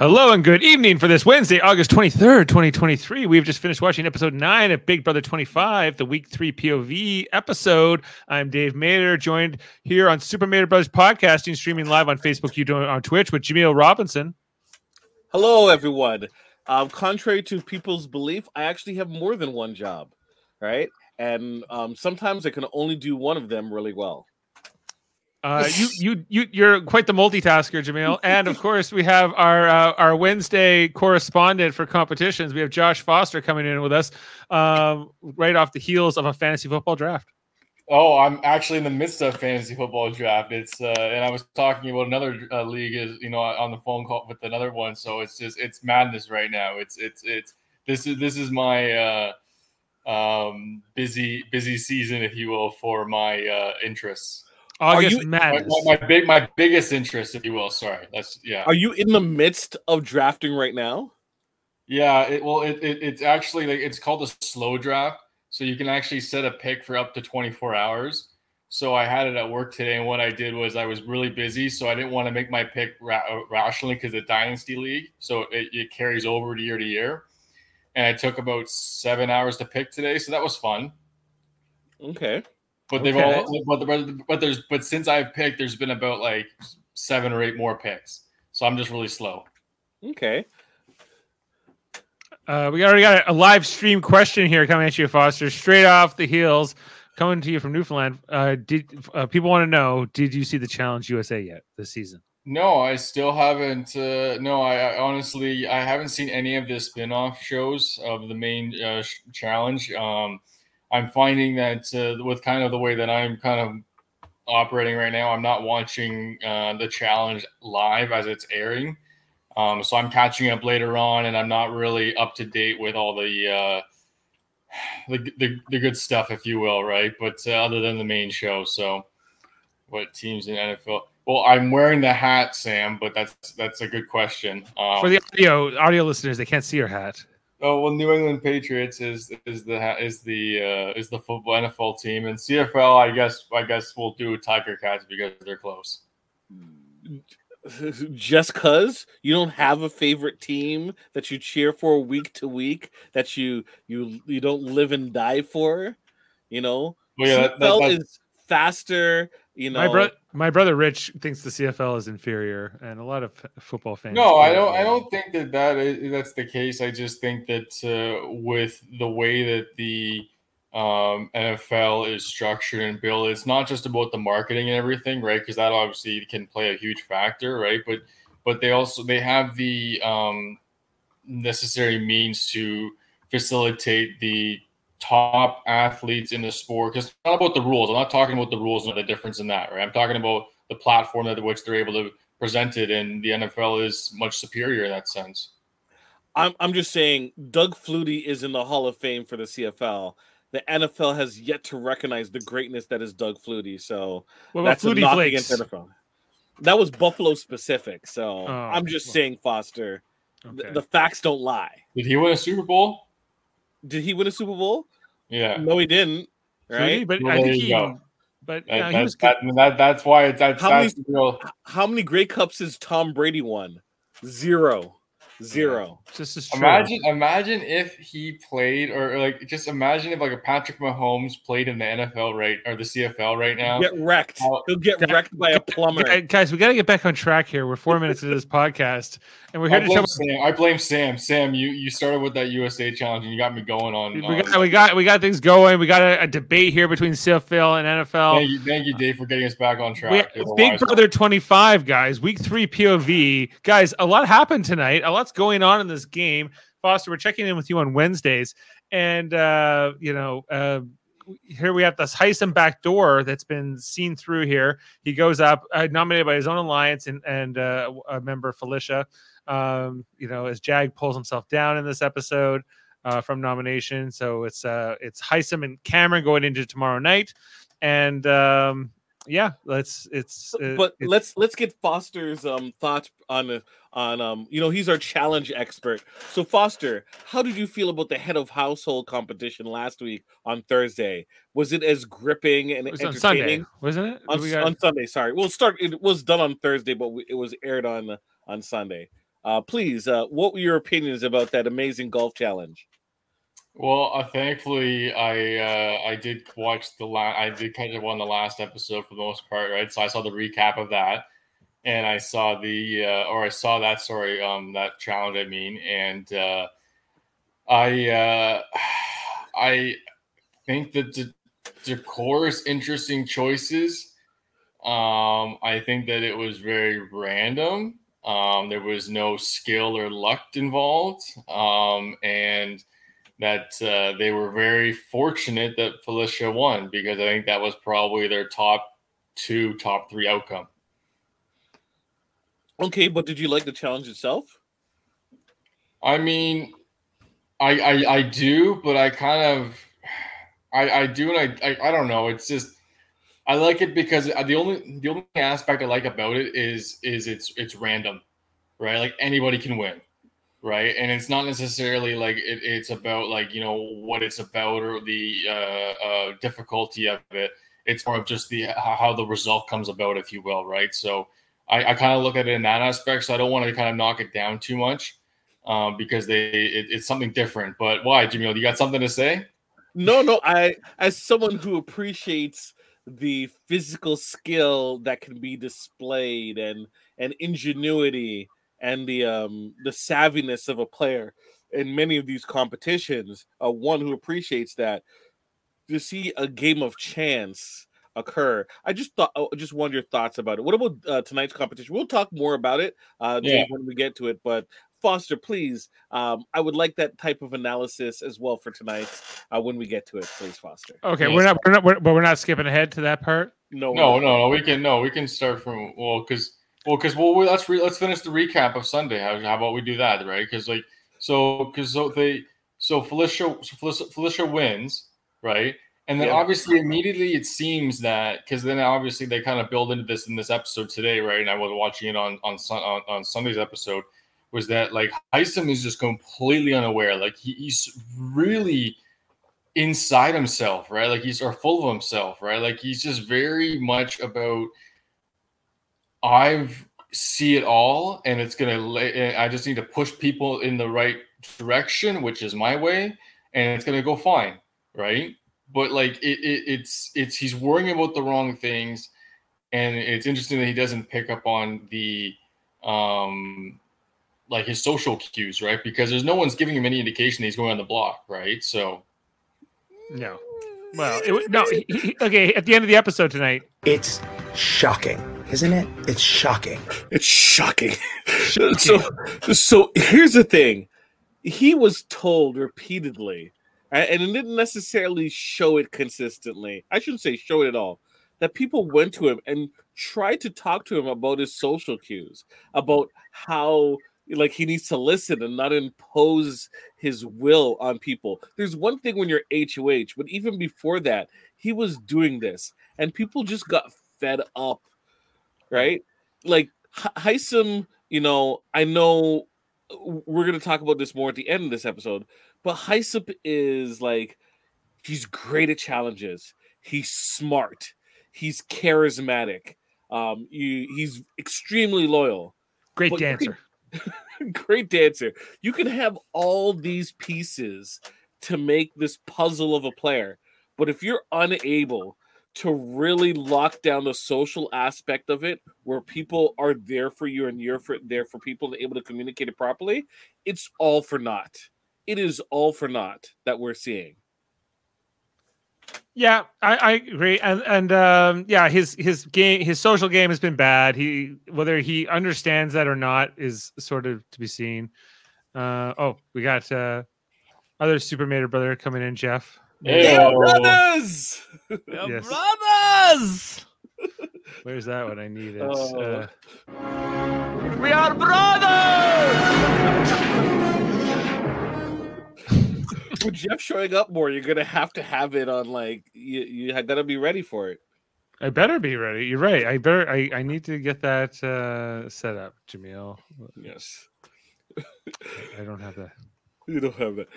Hello and good evening for this Wednesday, August 23rd, 2023. We've just finished watching episode 9 of Big Brother 25, the week 3 POV episode. I'm Dave Mader, joined here on Super Mader Brothers podcasting, streaming live on Facebook, YouTube, on Twitch with Jaemeel Robinson. Hello, everyone. Um, contrary to people's belief, I actually have more than one job, right? And um, sometimes I can only do one of them really well. Uh, you you you you're quite the multitasker, Jaemeel. And of course, we have our uh, our Wednesday correspondent for competitions. We have Josh Foster coming in with us, um, right off the heels of a fantasy football draft. Oh, I'm actually in the midst of fantasy football draft. It's uh, and I was talking about another uh, league is you know on the phone call with another one. So it's just it's madness right now. It's it's it's this is this is my uh, um, busy busy season, if you will, for my uh, interests. August you- Madness. My, my, my big my biggest interest, if you will. Sorry, that's yeah. Are you in the midst of drafting right now? Yeah, it, well, it, it it's actually like it's called a slow draft, so you can actually set a pick for up to 24 hours. So I had it at work today, and what I did was I was really busy, so I didn't want to make my pick ra- uh, rationally because the dynasty league, so it, it carries over to year to year. And I took about seven hours to pick today, so that was fun. Okay. But they've Okay. all, but, but but there's but since I've picked, there's been about like seven or eight more picks, so I'm just really slow. Okay. Uh, we already got a, a live stream question here coming at you, Foster, straight off the heels, coming to you from Newfoundland. Uh, did uh, people want to know? Did you see the Challenge USA yet this season? No, I still haven't. Uh, no, I, I honestly I haven't seen any of the spin-off shows of the main uh, sh- challenge. Um, I'm finding that uh, with kind of the way that I'm kind of operating right now, I'm not watching uh, the challenge live as it's airing. Um, so I'm catching up later on, and I'm not really up to date with all the uh, the, the the good stuff, if you will, right? But uh, other than the main show, so what teams in NFL? Well, I'm wearing the hat, Sam, but that's that's a good question. Um, For the audio audio listeners, they can't see your hat. Oh well, New England Patriots is is the is the uh, is the football NFL team, and CFL. I guess I guess we'll do Tiger Cats because they're close. Just cause you don't have a favorite team that you cheer for week to week, that you you you don't live and die for, you know. Well, yeah, that, that, CFL that's, is faster, you know. My brother, my brother Rich thinks the CFL is inferior, and a lot of football fans. No, I don't. I don't think that that is, that's the case. I just think that uh, with the way that the um, NFL is structured and built, it's not just about the marketing and everything, right? Because that obviously can play a huge factor, right? But but they also they have the um, necessary means to facilitate the top athletes in the sport. Because it's not about the rules. I'm not talking about the rules and the difference in that, right? I'm talking about the platform at which they're able to present it, and the NFL is much superior in that sense. I'm I'm just saying Doug Flutie is in the Hall of Fame for the CFL. The NFL has yet to recognize the greatness that is Doug Flutie. So What about that's a Flutie knock Flakes? against NFL. That was Buffalo specific. So Oh, I'm just well. saying, Foster, th- the facts don't lie. Did he win a Super Bowl? Did he win a Super Bowl? Yeah, No, he didn't. Flutie, Right? but Well, I think you he. go. But that, yeah, he was. that- that- that's why it's that's, How many- that's the real. How many Grey Cups has Tom Brady won? Zero. Zero. Just as true. Imagine, imagine if he played, or, or like, just imagine if like a Patrick Mahomes played in the NFL right or the CFL right now. Get wrecked. How- He'll get Guy- wrecked by a plumber. Guy- guys, we got to get back on track here. We're four minutes into this podcast, and we're I here to blame, talk. Sam. I blame Sam. Sam, you you started with that USA challenge and you got me going on. We on- got, we got we got things going. We got a, a debate here between CFL and NFL. thank you, thank you, Dave, for getting us back on track. We, Big Brother 25, guys. Week three POV. Guys, a lot happened tonight. A lot's going on in this game. Foster, we're checking in with you on Wednesdays. And, uh, you know, uh, here we have this Hisam back door that's been seen through here. He goes up, uh, nominated by his own alliance and, and uh, a member, Felicia. Um, you know, as Jag pulls himself down in this episode uh, from nomination. So it's uh, it's Hisam and Cameron going into tomorrow night. And um, yeah, let's it's uh, but it's- let's let's get Foster's um thoughts on on um you know he's our challenge expert. So Foster, how did you feel about the head of household competition last week on Thursday? Was it as gripping and it was on Sunday, entertaining wasn't it? on, got- on Sunday? Sorry, we'll start it was done on Thursday, but we, it was aired on on Sunday. Uh, please, uh, what were your opinions about that amazing golf challenge? Well, uh, thankfully, I uh, I did watch the last. I did catch up on the last episode for the most part, right? So I saw the recap of that, and I saw the uh, or I saw that sorry, um, that challenge. I mean, and uh, I uh, I think that the Decor's interesting choices. Um, I think that it was very random. Um, there was no skill or luck involved, um, and that uh, they were very fortunate that Felicia won because I think that was probably their top two, top three outcome. Okay, but did you like the challenge itself? I mean, I I, I do, but I kind of I I do and I, I I don't know. It's just I like it because the only the only aspect I like about it is is it's it's random, right? Like anybody can win, right? And it's not necessarily like it, it's about like you know what it's about or the uh, uh, difficulty of it. It's more of just the how the result comes about, if you will, right? So I, I kind of look at it in that aspect. So I don't want to kind of knock it down too much um, because they it, it's something different. But why, Jimmy? You got something to say? No, no. I, as someone who appreciates the physical skill that can be displayed and and ingenuity and the um the savviness of a player in many of these competitions, uh, one who appreciates that to see a game of chance occur. I just thought, oh, just wonder your thoughts about it. What about uh, tonight's competition? We'll talk more about it, uh, Yeah. when we get to it. But Foster, please, um, I would like that type of analysis as well for tonight uh, when we get to it, please, Foster. Okay, Yes. we're not, we're not, we're, but we're not skipping ahead to that part. No, No, no, no. We can no. We can start from well, because well, because well, we- let's re, let's finish the recap of Sunday. How, how about we do that, right? Because like so because so they so Felicia so Felicia, Felicia wins, right? And then Yeah. obviously immediately it seems that because then obviously they kind of build into this in this episode today, right? And I was watching it on on on, on Sunday's episode was that like Hisam is just completely unaware. Like he, he's really inside himself, right? Like he's or full of himself, right? Like he's just very much about I've see it all and it's gonna lay I just need to push people in the right direction, which is my way, and it's gonna go fine, right? But like it, it it's it's he's worrying about the wrong things, and it's interesting that he doesn't pick up on the um like his social cues, right? Because there's no one's giving him any indication that he's going on the block, right? So No. Well, it, no. He, he- okay, at the end of the episode tonight, It's shocking, isn't it? It's shocking. It's shocking. so, so here's the thing: he was told repeatedly, and it didn't necessarily show it consistently. I shouldn't say show it at all. That people went to him and tried to talk to him about his social cues, about how like he needs to listen and not impose his will on people. There's one thing when you're HOH, but even before that, he was doing this, and people just got fed up, right? Like H- Hisam, you know, I know we're gonna talk about this more at the end of this episode, but Hisam is like he's great at challenges. He's smart. He's charismatic. Um, you, he's extremely loyal. great But- dancer. great dancer. You can have all these pieces to make this puzzle of a player, but if you're unable to really lock down the social aspect of it, where people are there for you and you're for, there for people and able to communicate it properly, it's all for naught. It is all for naught that we're seeing. Yeah, I, I agree, and and um, yeah, his his game, his social game has been bad. He whether he understands that or not is sort of to be seen. Uh, oh, we got uh, other Super Mario brother coming in, Jeff. Hey, Yeah, oh. brothers! Yes. brothers. Where's that one? I need it. Oh. Uh, We are brothers. With Jeff showing up more, you're gonna have to have it on like you you gotta be ready for it. I better be ready. You're right. I better. I, I need to get that uh, set up, Jaemeel. Yes. I don't have that. You don't have that.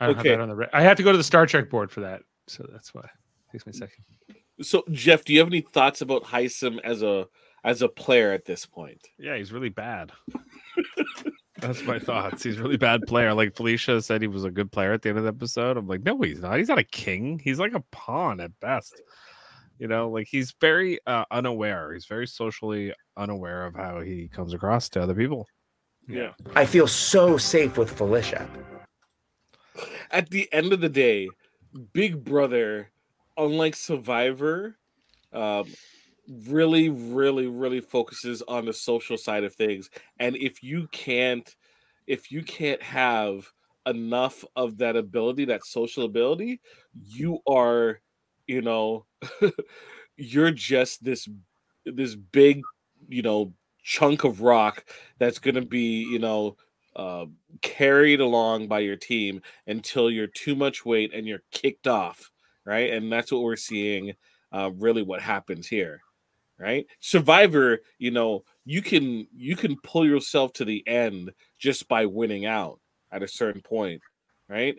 I don't Okay. have that on the. Re- I have to go to the Star Trek board for that, so that's why. It Takes me a second. So Jeff, do you have any thoughts about Hisam as a as a player at this point? Yeah, he's really bad. That's my thoughts. He's a really bad player. Like Felicia said, he was a good player at the end of the episode. I'm like, no, he's not. He's not a king. He's like a pawn at best. You know, like he's very uh, unaware. He's very socially unaware of how he comes across to other people. Yeah. I feel so safe with Felicia. At the end of the day, Big Brother, unlike Survivor, um, really, really, really focuses on the social side of things. And if you can't, if you can't have enough of that ability, that social ability, you are, you know, you're just this this big, you know, chunk of rock that's going to be, you know, uh, carried along by your team until you're too much weight and you're kicked off, right? And that's what we're seeing. Uh, really, what happens here, right? Survivor, you know, you can you can pull yourself to the end just by winning out at a certain point, right?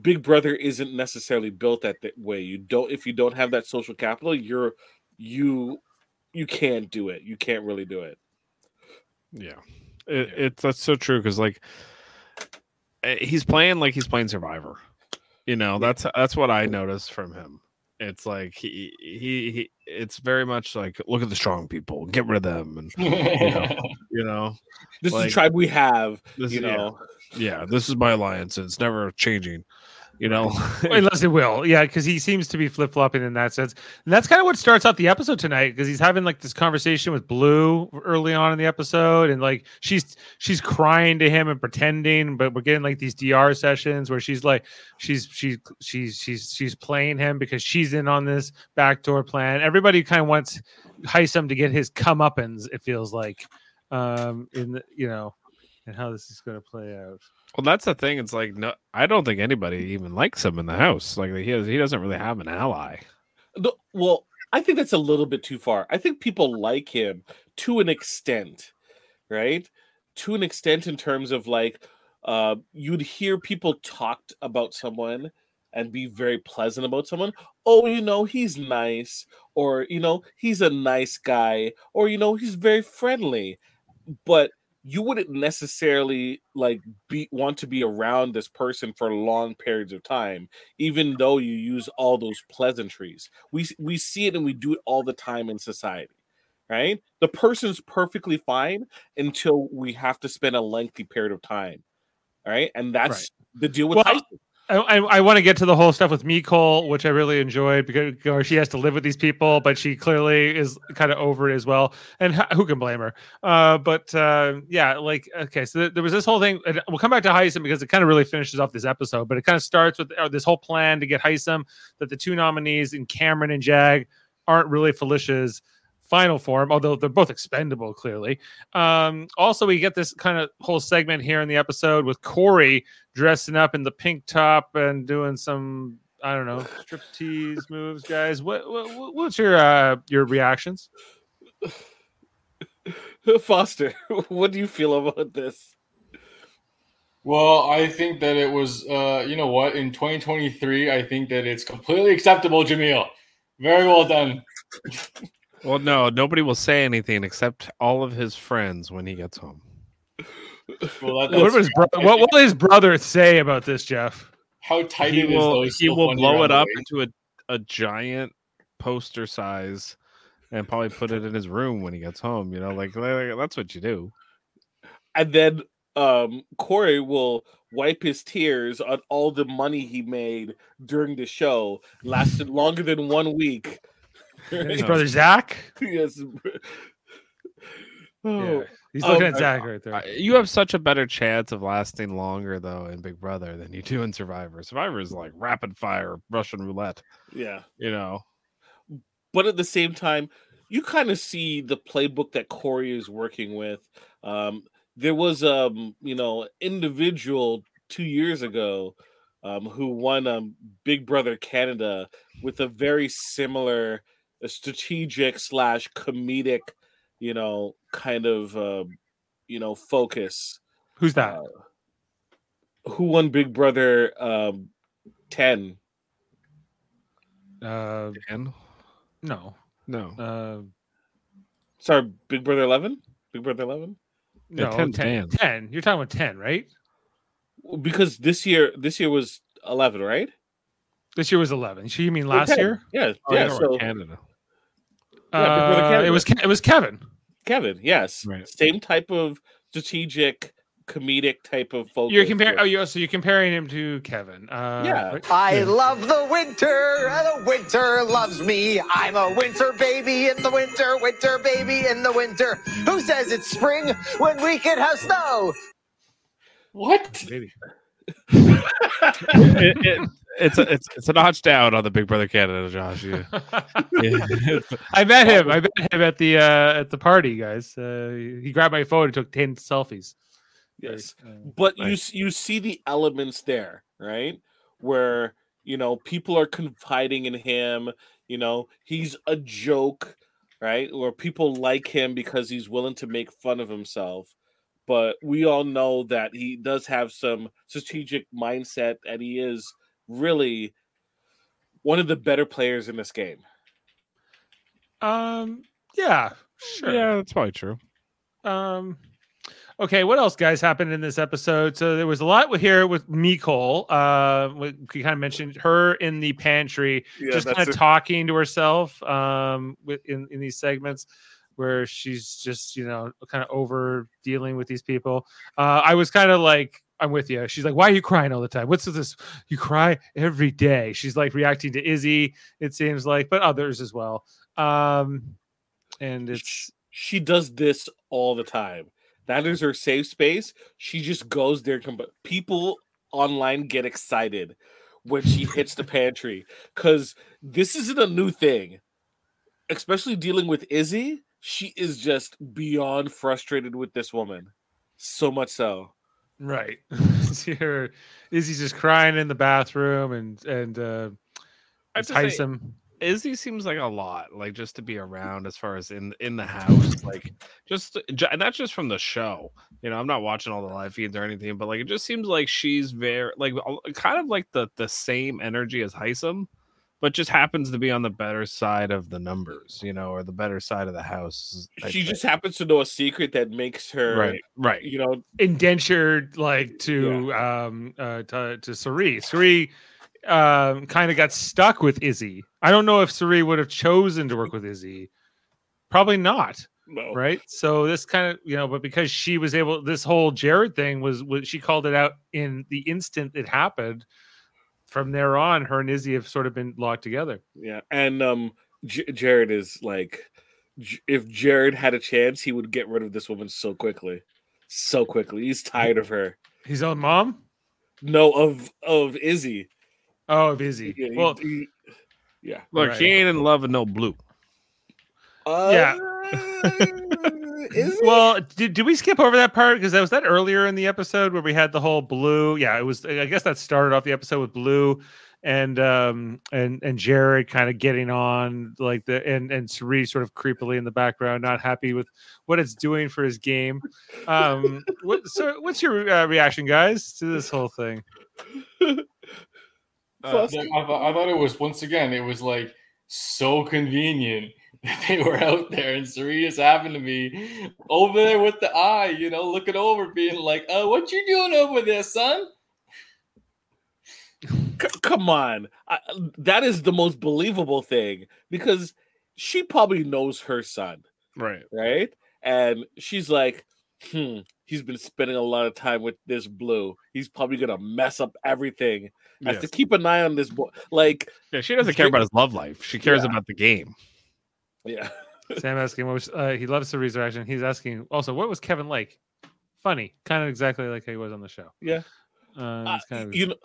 Big Brother isn't necessarily built that, way. You don't if you don't have that social capital, you're you you can't do it. You can't really do it. Yeah, it, it's that's so true because like eh, he's playing like he's playing Survivor. You know, that's that's what I noticed from him. It's like he he, he it's very much like look at the strong people, get rid of them, and you know, This is Like, the tribe we have. this you is- yeah. know, yeah, this is my alliance. and It's never changing. You know, Unless it will, yeah, because he seems to be flip flopping in that sense, and that's kind of what starts out the episode tonight. Because he's having like this conversation with Blue early on in the episode, and like she's she's crying to him and pretending, but we're getting like these DR sessions where she's like she's she's she's she's she's playing him because she's in on this backdoor plan. Everybody kind of wants Hisam to get his comeuppance. It feels like, um, in the, you know, and how this is going to play out. Well, that's the thing. It's like no, I don't think anybody even likes him in the house. Like he has, he doesn't really have an ally. The- well, I think that's a little bit too far. I think people like him to an extent, right? To an extent, in terms of like, uh, you'd hear people talked about someone and be very pleasant about someone. Oh, you know, he's nice, or you know, he's a nice guy, or you know, he's very friendly. But you wouldn't necessarily like be want to be around this person for long periods of time even though you use all those pleasantries. We we see it and we do it all the time in society, right? The person's perfectly fine until we have to spend a lengthy period of time, right And that's the deal with Well. I, I, want to get to the whole stuff with Nicole, which I really enjoyed because she has to live with these people, but she clearly is kind of over it as well. And who can blame her? Uh, but uh, yeah, like okay, so there was this whole thing. We'll come back to Hisam because it kind of really finishes off this episode. But it kind of starts with uh, this whole plan to get Hisam that the two nominees in Cameron and Jag aren't really Felicia's final form, although they're both expendable, clearly. Um, also, we get this kind of whole segment here in the episode with Cory dressing up in the pink top and doing some I don't know striptease moves, guys. What, what what's your uh your reactions? Foster, what do you feel about this? Well, I think that it was, uh, you know what, in 2023, I think that it's completely acceptable, Jaemeel. Very well done. Well, no, nobody will say anything except all of his friends when he gets home. Well, that, What, will his bro- what will his brother say about this, Jeff? how tight He it is, will is he will blow it up way. into a, a giant poster size and probably put it in his room when he gets home. You know, like, like, that's what you do. And then um Cory will wipe his tears on all the money he made during the show, lasted longer than one week. And his Yeah. brother Zach. yes. Oh, Yeah. He's looking Um, at Zach right there. You have such a better chance of lasting longer though in Big Brother than you do in Survivor. Survivor is like rapid fire Russian roulette. yeah. You know, but at the same time, you kind of see the playbook that Cory is working with. Um, there was um, you know, individual two years ago um, who won um, Big Brother Canada with a very similar strategic slash comedic, you know, kind of uh, you know focus. Who's that? Uh, who won Big Brother um, ten? Uh, and no. no, Uh, Sorry, Big Brother eleven. Big Brother eleven. No, 10's 10, Dan. 10. You're talking about 10, right? Because this year, this year was eleven, right? This year was 11. So you mean last 10. year? Yeah, Oh, yeah. yeah, So Canada. Yeah, Uh, it was Ke- it was Kevin. Kevin, yes, Right. same type of strategic, comedic type of focus. You're comparing. Oh, you so you're comparing him to Kevin. Uh, Yeah. I love the winter, and the winter loves me. I'm a winter baby in the winter, winter baby in the winter. Who says it's spring when we can have snow? What? Maybe. It- it- it's a, it's it's a notch down on the Big Brother Canada, Josh. Yeah. yeah. I met him. I met him at the uh, at the party, guys. Uh, he grabbed my phone and took ten selfies. yes, Uh, but you Nice. s- you see the elements there, right? Where you know people are confiding in him. You know he's a joke, right? Where people like him because he's willing to make fun of himself. But we all know that he does have some strategic mindset, and he is really one of the better players in this game. Um. Yeah. Sure. yeah, that's probably true. Um. Okay, what else, guys, happened in this episode? So there was a lot with here with Nicole. Uh, we we kind of mentioned her in the pantry, just kind of talking to herself. Um, with in in these segments where she's just you know kind of over dealing with these people. Uh, I was kind of like, I'm with you. She's like, why are you crying all the time? What's this? You cry every day. She's like reacting to Izzy. It seems like, but others as well. Um, and it's she does this all the time. That is her safe space. She just goes there. People online get excited when she hits the pantry because this isn't a new thing. Especially dealing with Izzy, she is just beyond frustrated with this woman. So much so. Right. Her Izzy's just crying in the bathroom and and uh I it's have to say, Tyson. Izzy seems like a lot, like just to be around as far as in in the house, like just ju- and that's just from the show. You know, I'm not watching all the live feeds or anything, but like it just seems like she's very like kind of like the the same energy as Hisam, but just happens to be on the better side of the numbers, you know, or the better side of the house. I She think. just happens to know a secret that makes her, right, right. you know, indentured like to um uh to, to Cirie. Cirie um kind of got stuck with Izzy. I don't know if Cirie would have chosen to work with Izzy. Probably not. no. right? So this kind of you know, but because she was able, this whole Jared thing was, was she called it out in the instant it happened. From there on, her and Izzy have sort of been locked together. Yeah, and um, J- Jared is like, J- if Jared had a chance, he would get rid of this woman so quickly, so quickly. He's tired of her. His own mom? No, of of Izzy. Oh, of Izzy. Yeah, well, he- yeah. Look, Right. he ain't in love with no blue. Yeah. Is he? well, did, did we skip over that part? Because that was that earlier in the episode where we had the whole blue. Yeah, it was. I guess that started off the episode with blue and um and and Jared kind of getting on like the and and Cirie sort of creepily in the background, not happy with what it's doing for his game. Um, what, so what's your uh, reaction, guys, to this whole thing? Uh, I, thought, I thought it was once again. It was like so convenient that they were out there, and Serena's happened to be over there with the eye, you know, looking over, being like, "Uh, what you doing over there, son?" C- come on, I, that is the most believable thing because she probably knows her son, Right. right? And she's like, hmm, he's been spending a lot of time with this blue. He's probably gonna mess up everything. I have to keep an eye on this boy. Like, Yeah, she doesn't care about his love life. She cares Yeah. about the game. Yeah, Sam asking what was uh, he loves the resurrection. He's asking also what was Kevin like? Funny, kind of exactly like he was on the show. Yeah. uh, kind of you know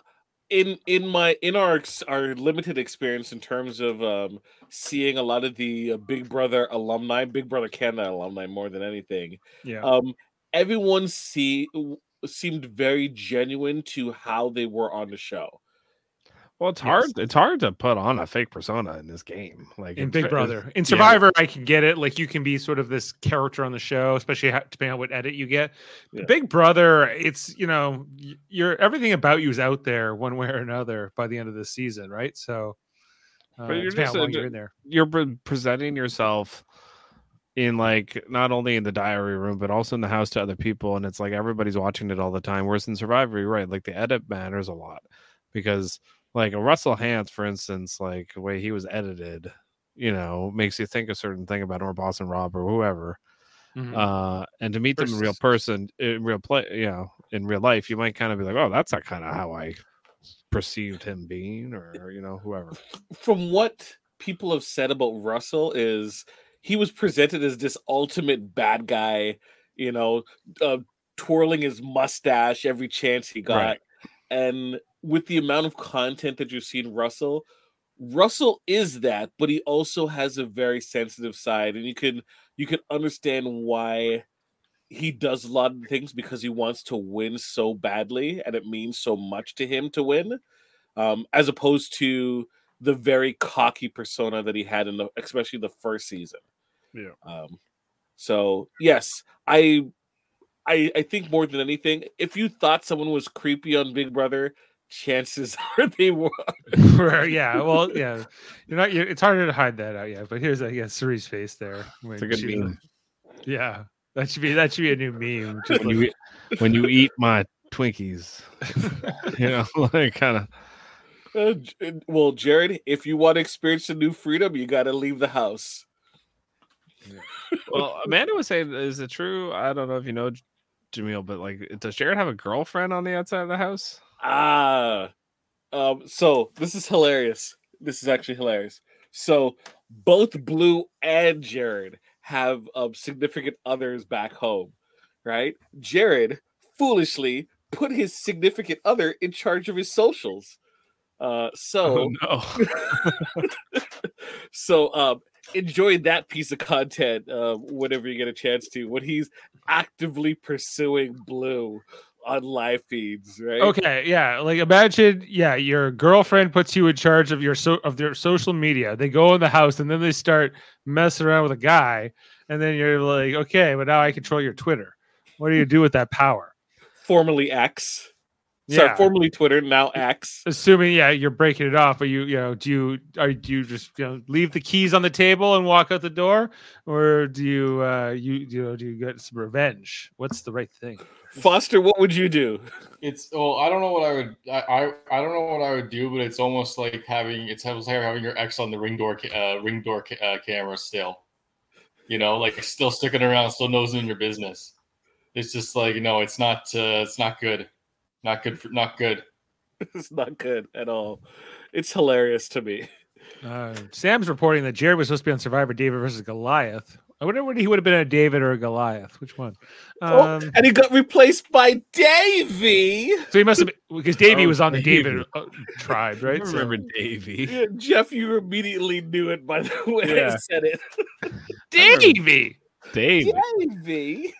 in in my in our our limited experience in terms of um seeing a lot of the uh, big brother alumni big brother canada alumni more than anything yeah. um everyone see seemed very genuine to how they were on the show Well, it's Yes. hard. It's hard to put on a fake persona in this game. Like in Big Brother. In yeah. Survivor, I can get it. Like you can be sort of this character on the show, especially depending on what edit you get. Yeah. Big Brother, it's you know, you're everything about you is out there one way or another by the end of the season, right? So, uh, But you're just a- you're in there. You're presenting yourself in like not only in the diary room but also in the house to other people and it's like everybody's watching it all the time whereas in survivor you're right like the edit matters a lot because like a russell hantz for instance like the way he was edited you know makes you think a certain thing about him or boston rob or whoever Mhm. uh and to meet them in real person in real play you know in real life you might kind of be like oh that's not kind of how i perceived him being or you know whoever From what people have said about Russell is he was presented as this ultimate bad guy, you know, uh, twirling his mustache every chance he got. Right. And with the amount of content that you've seen Russell, Russell is that, but he also has a very sensitive side, and you can you can understand why he does a lot of things because he wants to win so badly, and it means so much to him to win, um, as opposed to the very cocky persona that he had in the especially the first season. Yeah. Um, so yes, I I I think more than anything, if you thought someone was creepy on Big Brother, chances are they were. Yeah, well, yeah, you're not. You're, it's harder to hide that out, yeah. But here's, I guess, Cirie's face there. when it's a good she meme Yeah, that should be that should be a new meme. Just when you like- eat, when you eat my twinkies you know like kind of Uh, well, Jared, if you want to experience a new freedom, you got to leave the house. well amanda was saying is it true i don't know if you know J- jaemeel but like does jared have a girlfriend on the outside of the house Ah, um, so this is hilarious. This is actually hilarious. So both Blue and Jared have um, significant others back home, right? Jared foolishly put his significant other in charge of his socials. Uh, so oh no so um enjoy that piece of content uh, whenever you get a chance to when he's actively pursuing blue on live feeds right Okay, yeah. Like imagine, yeah, your girlfriend puts you in charge of your so of their social media. They go in the house and then they start messing around with a guy, and then you're like, okay, but now I control your Twitter. What do you do with that power? formerly x sorry Yeah. formerly twitter now x Assuming, yeah, you're breaking it off, but you, you know, do you are do you just you know leave the keys on the table and walk out the door, or do you uh you you know do you get some revenge? What's the right thing? foster what would you do It's well, I don't know what I would. I, I I don't know what I would do, but it's almost like having it's almost like having your ex on the ring door uh, ring door ca- uh, camera still. You know, like still sticking around, still nosing in your business. It's just like you know, it's not uh, it's not good, not good, for, not good. it's not good at all it's hilarious to me Uh, Sam's reporting that Jared was supposed to be on Survivor David versus Goliath. I wonder what he would have been a David or a Goliath. Which one? oh, Um, and he got replaced by davey so he must have been because Davey Oh, was on the David Davey. uh, tribe, right? I So- remember davey Yeah, jeff you immediately knew it by the way i said it Davey, davey davey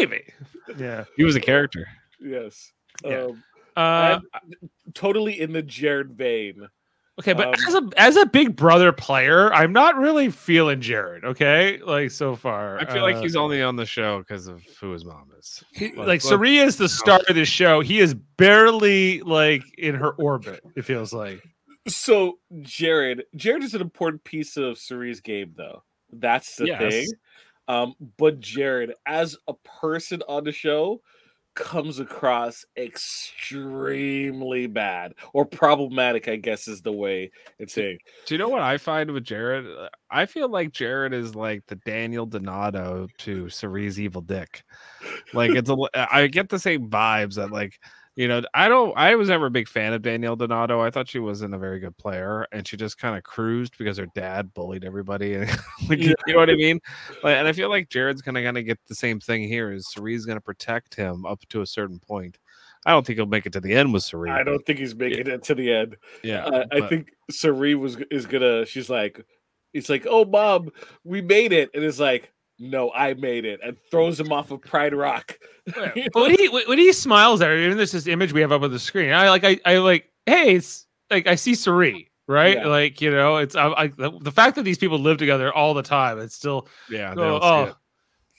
Davey. Yeah. he was a character yes Yeah. um, Uh, totally in the jared vein okay, but um, as a as a Big Brother player, I'm not really feeling Jared. Okay, like so far, i feel like Uh, he's only on the show because of who his mom is he- But- like but- Cirie is the star of the show. He is barely like in her orbit. It feels like. So Jared, Jared is an important piece of Cirie's game, though. That's the Yes. thing. Um, but Jared, as a person on the show, comes across extremely bad or problematic. I guess is the way it's saying. Do you know what I find with Jared? Uh, I feel like Jared is like the Danielle Donato to Cirie's Evil Dick. Like it's a I get the same vibes that like, you know, I don't, I was never a big fan of Danielle Donato. I thought she wasn't a very good player, and she just kind of cruised because her dad bullied everybody, and like, you know what I mean. Like, and I feel like Jared's gonna kind of get the same thing here. Is Cirie's gonna protect him up to a certain point? I don't think he'll make it to the end with Cirie. I don't think he's making it to the end. Yeah, Uh, I think Cirie was is gonna. She's like, it's like, oh, mom, we made it, and it's like, no, I made it, and throws him off of Pride Rock. But when he when he smiles at her, even this is image we have up on the screen. I like I, I like hey, it's like I see Cirie, right? Yeah. Like you know, it's I, I the, the fact that these people live together all the time. It's still yeah. they oh, don't it.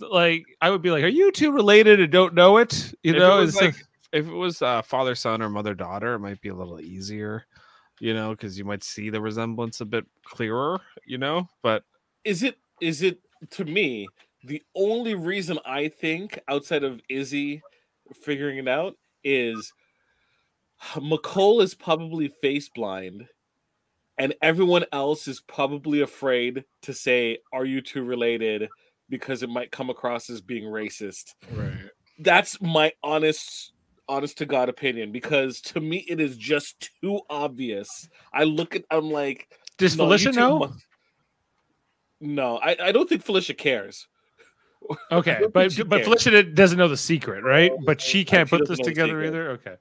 oh, like I would be like, are you two related and don't know it? You If know, was it's like if it was uh, father son or mother daughter, it might be a little easier, you know, because you might see the resemblance a bit clearer, you know. But is it is it to me, the only reason I think outside of Izzy figuring it out is Mecole is probably face blind, and everyone else is probably afraid to say, "Are you two related?" because it might come across as being racist. Right. That's my honest, honest to God opinion. Because to me, it is just too obvious. I look at, I'm like, Does no, Felicia know? must- No, I, I don't think Felicia cares. Okay, but but cares. Felicia doesn't know the secret, right? But she can't she put this together either. Okay,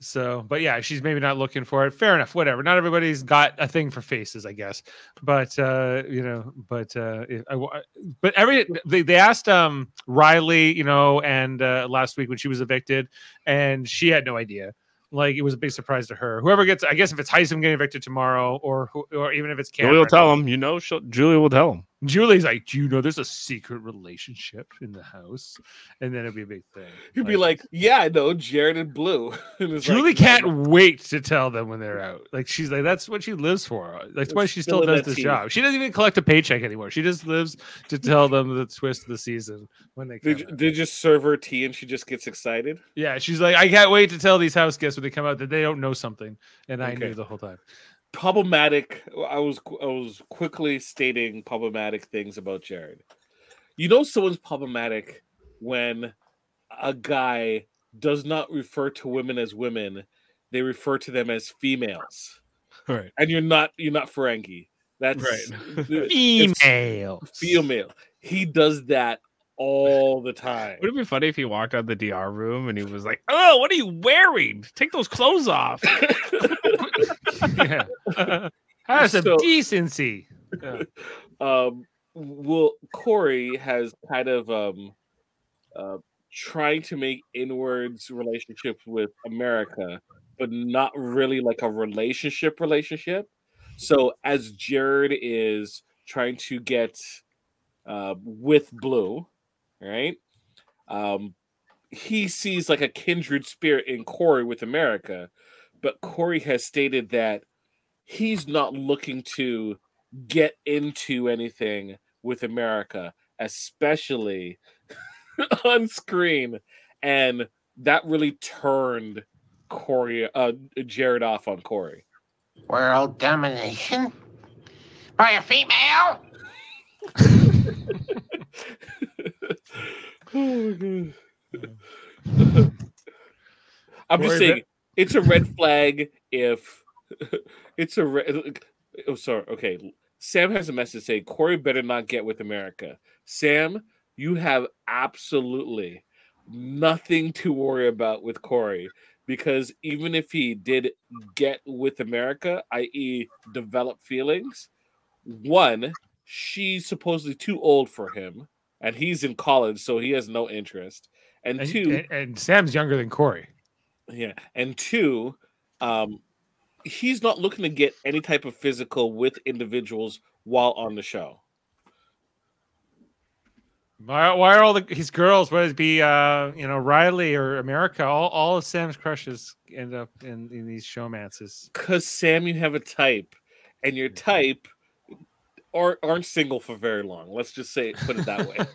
so but yeah, she's maybe not looking for it. Fair enough. Whatever. Not everybody's got a thing for faces, I guess. But uh, you know, but uh, if- I, but every they, they asked um Reilly, you know, and uh, last week when she was evicted, and she had no idea. Like it was a big surprise to her. Whoever gets, I guess, if it's Hisam getting evicted tomorrow, or who- or even if it's Julie will tell him. You know, she'll, Julie will tell him. Julie's like, "Do you know there's a secret relationship in the house?" And then it'd be a big thing. He'd be like, "Yeah, I know, Jared and Blue." And it's Julie like, can't "No, no." wait to tell them when they're out. Like she's like, that's what she lives for. That's why she still does this tea. job. She doesn't even collect a paycheck anymore. She just lives to tell them the twist of the season when they come they just serve her tea and she just gets excited. Yeah, she's like, I can't wait to tell these house guests when they come out that they don't know something, and I knew the whole time. Problematic. I was I was quickly stating problematic things about Jared. You know, someone's problematic when a guy does not refer to women as women; they refer to them as females. Right. And you're not you're not Ferengi. That's Right. Female, female. He does that all the time. Would it be funny if he walked out the DR room and he was like, "Oh, what are you wearing? Take those clothes off." yeah. Have some So- decency. Yeah. um well cory has kind of um uh trying to make inwards relationships with america but not really like a relationship relationship so as jared is trying to get uh with blue right um he sees like a kindred spirit in cory with america but cory has stated that he's not looking to get into anything with America, especially on screen. And that really turned Cory, uh, Jared off on Cory. World domination? By a female? oh my god! I'm just saying, it's a red flag if it's a red. Oh, sorry. Okay. Sam has a message saying Cory better not get with America. Sam, you have absolutely nothing to worry about with Cory because even if he did get with America, i.e., develop feelings, one, she's supposedly too old for him, and he's in college, so he has no interest. And, And, two, and, and Sam's younger than Cory. Yeah, and two, um, he's not looking to get any type of physical with individuals while on the show. Why, why are all the his girls? Whether it be uh, you know Reilly or America, all, all of Sam's crushes end up in, in these showmances. Because Sam, you have a type, and your type aren't aren't single for very long. Let's just say put it that way.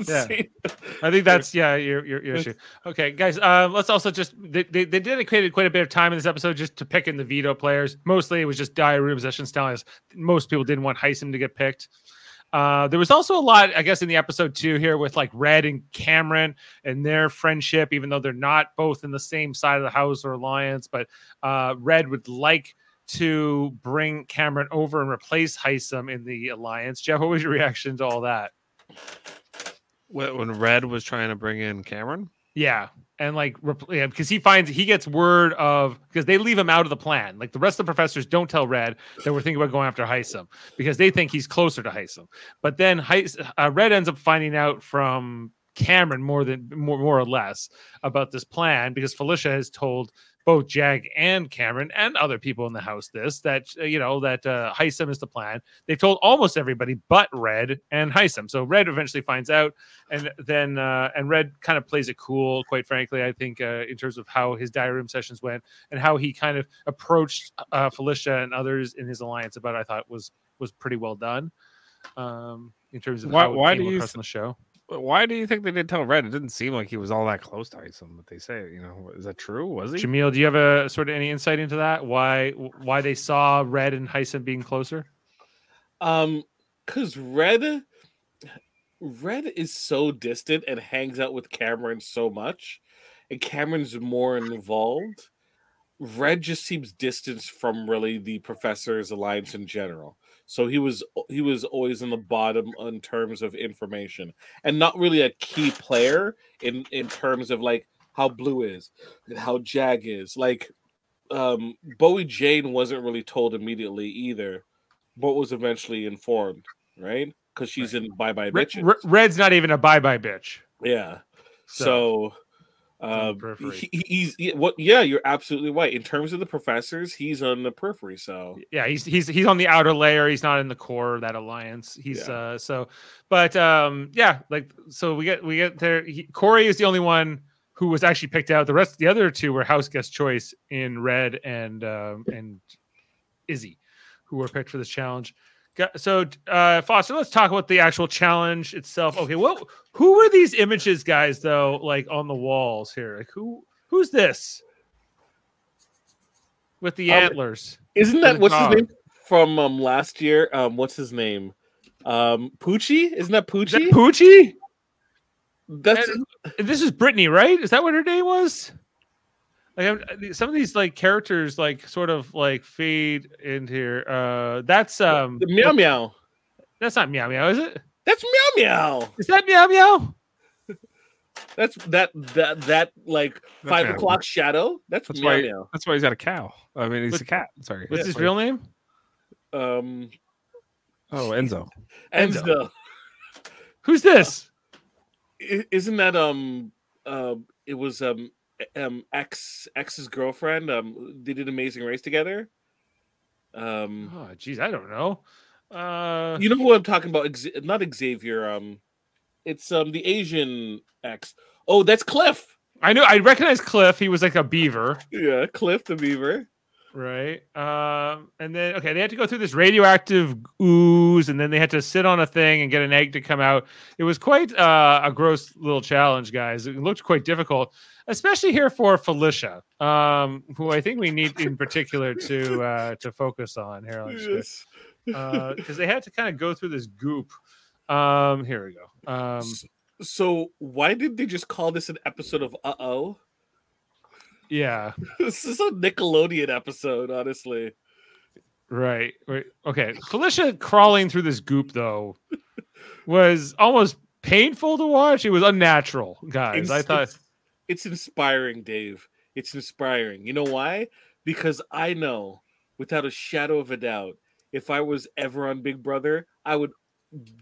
Yeah. see. I think that's yeah your your, your issue. Okay, guys, uh, let's also just they, they, they dedicated quite a bit of time in this episode just to picking the veto players. Mostly it was just diarrhea possession style. as Most people didn't want Hisam to get picked. Uh, there was also a lot, I guess, in the episode too here with like Red and Cameron and their friendship, even though they're not both in the same side of the house or alliance. But uh, Red would like to bring Cameron over and replace Hisam in the alliance. Jeff, what was your reaction to all that? when when Red was trying to bring in Cameron. Yeah, and like yeah, because he finds he gets word of because they leave him out of the plan. Like the rest of the professors don't tell Red that we're thinking about going after Hisam because they think he's closer to Hisam. But then Heis, uh, Red ends up finding out from Cameron more than more more or less about this plan because Felicia has told both Jag and Cameron and other people in the house this that uh, you know that uh, Hisam is the plan. They've told almost everybody but Red and Hisam. So Red eventually finds out, and then uh, and Red kind of plays it cool. Quite frankly, I think uh, in terms of how his diary room sessions went and how he kind of approached uh, Felicia and others in his alliance about, it, I thought was was pretty well done. um, in terms of Why- why do you th- on the show. But Why do you think they didn't tell Red? It didn't seem like he was all that close to Hisam, but they say, you know, is that true? Was he? Jaemeel, do you have a sort of any insight into that? Why why they saw Red and Hisam being closer? Um, because Red, Red is so distant and hangs out with Cameron so much, and Cameron's more involved. Red just seems distant from really the Professor's alliance in general. So he was he was always in the bottom in terms of information, and not really a key player in in terms of like how Blue is and how Jag is. Like um Bowie Jane wasn't really told immediately either, but was eventually informed, right? Because she's in Bye Bye. Red- Red's not even a bye bye bitch. yeah. So, So, on the periphery. he, he- he's he- what? Yeah, you're absolutely right. In terms of the professors, he's on the periphery. So yeah, he's he's he's on the outer layer. He's not in the core of that alliance. He's Yeah. uh so, but um yeah, like so we get we get there. He, Cory is the only one who was actually picked out. The rest, the other two were house guest choice in Red and um and Izzy, who were picked for this challenge. So uh Foster, let's talk about the actual challenge itself. Okay, well, who were these images, guys? Though, like on the walls here, like who who's this with the Um, antlers? isn't that what's his name from um last year? Um, what's his name? Um, Poochie. Isn't that Poochie? Poochie? That's And this is Brittany, right? Is that what her name was? Like I'm, some of these like characters like sort of like fade in here. Uh that's um the meow meow. that's not meow meow, is it? That's meow meow. Is that meow meow? That's that that that like five kinda o'clock shadow. That's, That's meow why- meow. That's why he's got a cow. I mean, he's What- a cat. Sorry. What's Yeah. his real name? Um, Oh, Enzo. and Enzo. Who's this? i- isn't that um um it was um um ex ex's girlfriend um they did amazing race together um Oh geez, I don't know. Uh you know who i'm talking about Ex- not xavier um it's um the asian ex oh that's cliff I know I recognize Cliff. He was like a beaver, yeah cliff the beaver right? Um and then okay, they had to go through this radioactive ooze and then they had to sit on a thing and get an egg to come out. It was quite uh, a gross little challenge, guys. It looked quite difficult, especially here for Felicia, um, who I think we need in particular to uh, to focus on here. Let's yes. because they had to kind of go through this goop. Um, here we go. Um, so why did they just call this an episode of uh-oh yeah, this is a nickelodeon episode honestly right, right. Okay, Felicia crawling through this goop though was almost painful to watch. It was unnatural, guys. It's, I thought. It's, inspiring, Dave. It's inspiring. You know why? Because I know, without a shadow of a doubt, if I was ever on Big Brother, I would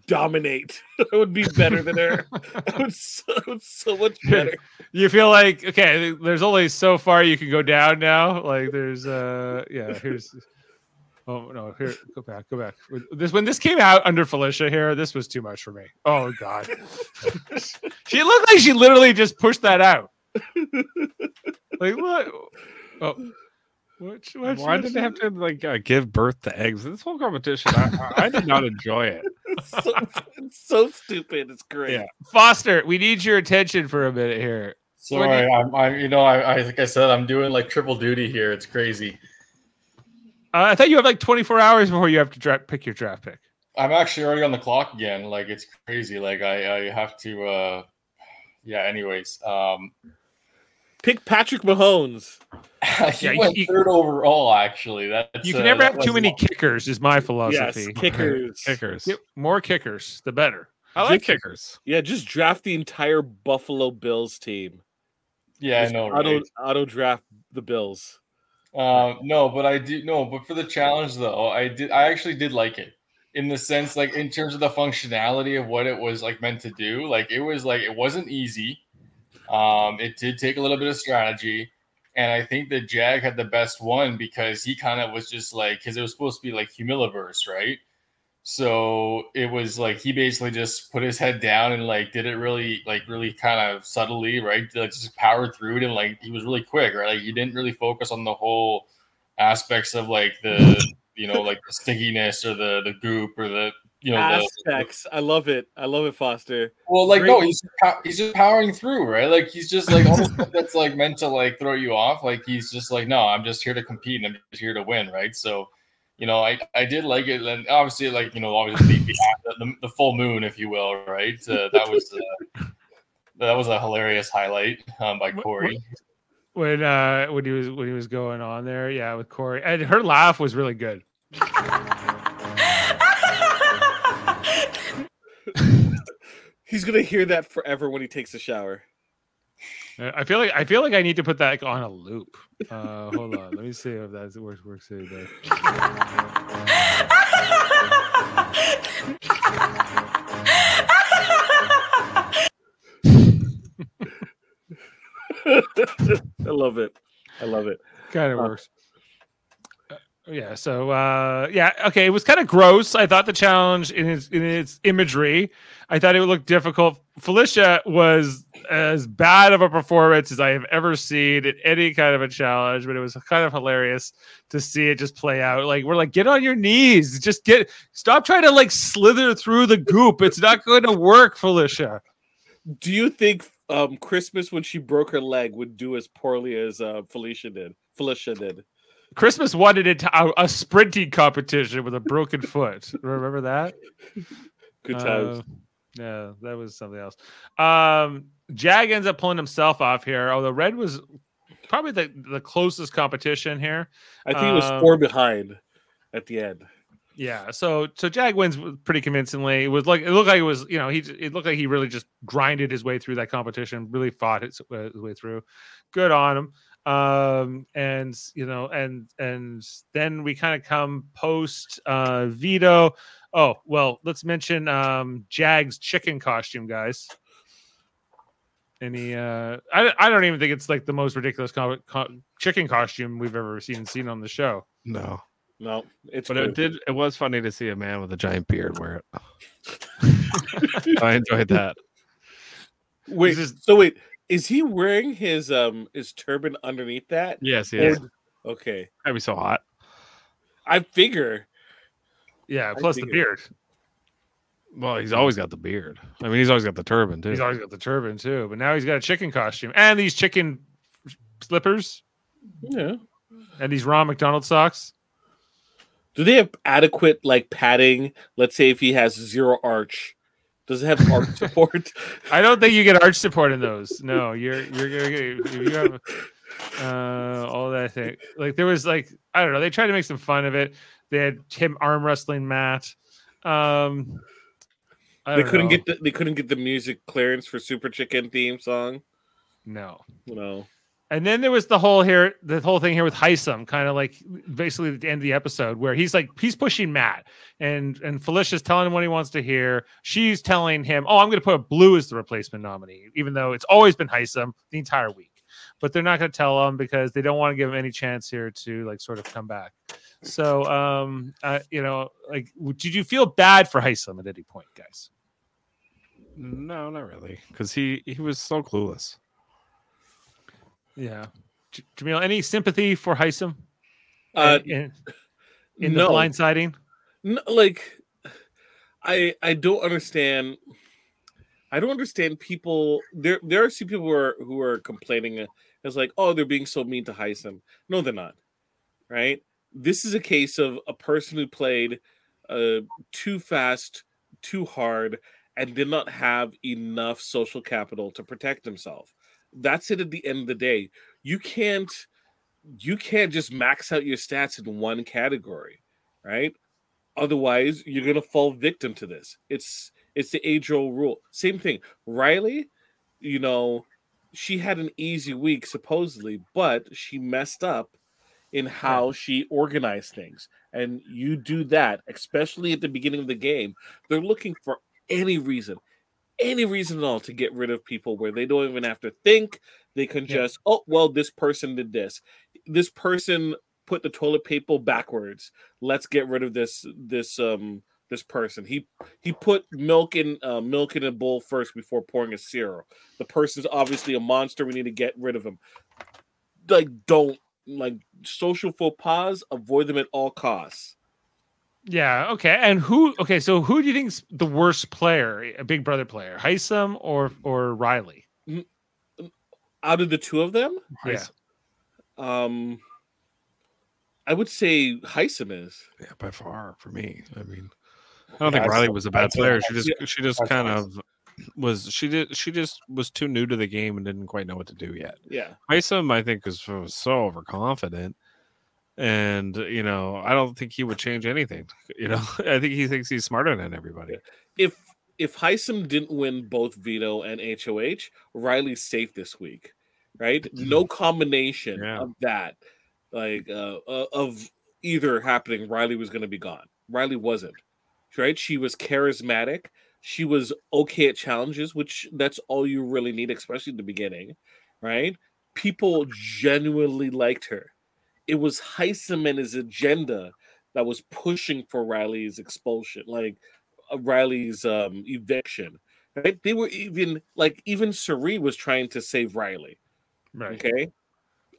dominate. I would be better than her. I would so, so much better. You feel like okay, there's only so far you can go down now. Like there's uh yeah, here's oh no, here go back, go back. This when this came out under Felicia here, this was too much for me. Oh god. she looked like she literally just pushed that out. like what oh Which, what, Why did they have to like uh, give birth to eggs? This whole competition, I, I I did not enjoy it. It's so, it's so stupid. It's great. Yeah. Foster, we need your attention for a minute here. What do Sorry, I'm, I, you know, I, I, like I said, I'm doing like triple duty here. It's crazy. Uh, I thought you have like 24 hours before you have to dra- pick your draft pick. I'm actually already on the clock again. Like it's crazy. Like I, I have to. uh Yeah. Anyways, um, Pick Patrick Mahomes. he Yeah, went you- third overall. Actually, that's You can uh, never have too many long. kickers, is my philosophy. Yes, philosophy. kickers. Kickers. Yep, more kickers, the better. I like kickers. Yeah, just draft the entire Buffalo Bills team. Yeah, I Just know. Auto Right? auto draft the Bills. Um, no, but I do no, but for the challenge though, I did I actually did like it in the sense like in terms of the functionality of what it was like meant to do. Like it was like it wasn't easy. Um, it did take a little bit of strategy, and I think that Jag had the best one because he kind of was just like because it was supposed to be like Humiliverse, right? So it was like he basically just put his head down and like did it really like really kind of subtly, right? Like just powered through it and like he was really quick, right? Like he didn't really focus on the whole aspects of like the you know like the stickiness or the the goop or the you know the, aspects. I love it. I love it, Foster. Well, like no, he's he's just powering through, right? Like he's just like all the that's like meant to like throw you off. Like he's just like, no, I'm just here to compete and I'm just here to win, right? So, you know, I I did like it, and obviously, like you know, obviously the, the, the full moon, if you will, right? Uh, that was uh, that was a hilarious highlight um, by Cory. When uh when he was when he was going on there, yeah, with Cory, and her laugh was really good. He's gonna hear that forever when he takes a shower. I feel like I feel like I need to put that like, on a loop. Uh, hold on, let me see if that works. Works today. I love it. I love it. Kind of Uh, works. Uh, Yeah. So uh, yeah. Okay. It was kind of gross. I thought the challenge in its in its imagery, I thought it would look difficult. Felicia was as bad of a performance as I have ever seen in any kind of a challenge, but it was kind of hilarious to see it just play out. Like we're like, get on your knees, just get stop trying to like slither through the goop. It's not going to work, Felicia. Do you think um, Christmas when she broke her leg would do as poorly as uh, Felicia did? Felicia did. Christmas wanted it a, a sprinting competition with a broken foot. Remember that? Good times. Uh, yeah, that was something else. Um, Jag ends up pulling himself off here, although Red was probably the, the closest competition here. I think it was um, four behind at the end. Yeah, so so Jag wins pretty convincingly. It was like it looked like it was you know he it looked like he really just grinded his way through that competition, really fought his, uh, his way through. Good on him. Um, and you know, and and then we kind of come post uh veto. Oh well, let's mention um Jag's chicken costume, guys. Any uh, I I don't even think it's like the most ridiculous co- co- chicken costume we've ever seen seen on the show. No, No, it's but good. it did. It was funny to see a man with a giant beard wear it. I enjoyed that. Wait, This is- so wait, is he wearing his um his turban underneath that? Yes, yes. Okay, That'd be so hot. I figure. Yeah, I plus the beard. Well, he's always got the beard. I mean, he's always got the turban too. He's always got the turban too, but now he's got a chicken costume and these chicken slippers Yeah. and these raw McDonald's socks. Do they have adequate like padding? Let's say if he has zero arch, does it have arch support? I don't think you get arch support in those. No, you're you're gonna get if you have uh all that thing. Like there was like I don't know. They tried to make some fun of it. They had him arm wrestling Matt. Um, I They couldn't know. get the they couldn't get the music clearance for Super Chicken theme song. no. No. And then there was the whole here, the whole thing here with Hisam, kind of like basically at the end of the episode where he's like he's pushing Matt, and and Felicia's telling him what he wants to hear. She's telling him, "Oh, I'm going to put Blue as the replacement nominee," even though it's always been Hisam the entire week. But they're not going to tell him because they don't want to give him any chance here to like sort of come back. So, um, uh, you know, like, did you feel bad for Hisam at any point, guys? No, not really, because he he was so clueless. Yeah, J- Jaemeel, any sympathy for Hisam Uh, in, in the no. blindsiding? No, like I I don't understand. I don't understand people. There there are some people who are who are complaining. It's like, oh, they're being so mean to Hisam. No, they're not. Right. This is a case of a person who played uh, too fast, too hard, and did not have enough social capital to protect himself. That's it. At the end of the day, you can't you can't just max out your stats in one category, right? Otherwise, you're gonna fall victim to this. It's it's the age old rule. Same thing. Reilly, you know, she had an easy week supposedly, but she messed up in how she organized things. And you do that, especially at the beginning of the game. They're looking for any reason, any reason at all to get rid of people where they don't even have to think. They can Yeah. just, oh, well, this person did this. This person put the toilet paper backwards. Let's get rid of this this um this person. He he put milk in uh, milk in a bowl first before pouring a cereal. The person's obviously a monster. We need to get rid of him. Like don't like social faux pas. Avoid them at all costs. Yeah. Okay. And who? Okay. So who do you think's the worst player? A Big Brother player, Hisam or or Reilly? Out of the two of them, Yeah. um, I would say Hisam is. Yeah, by far for me. I mean, I don't think I'd Reilly say- was a bad I'd player. She just she just kind of was she did she just was too new to the game and didn't quite know what to do yet. Yeah. Hisam, I think, was, was so overconfident, and you know, I don't think he would change anything. You know, I think he thinks he's smarter than everybody. If if Hisam didn't win both veto and HOH, Reilly's safe this week, right? No combination Yeah. of that, like uh, uh, of either happening, Reilly was going to be gone. Reilly wasn't, right? She was charismatic. She was okay at challenges, which that's all you really need, especially in the beginning, right? People genuinely liked her. It was Hisam and his agenda that was pushing for Reilly's expulsion, like uh, Reilly's um, eviction. Right? They were even like even Cirie was trying to save Reilly. Right. Okay,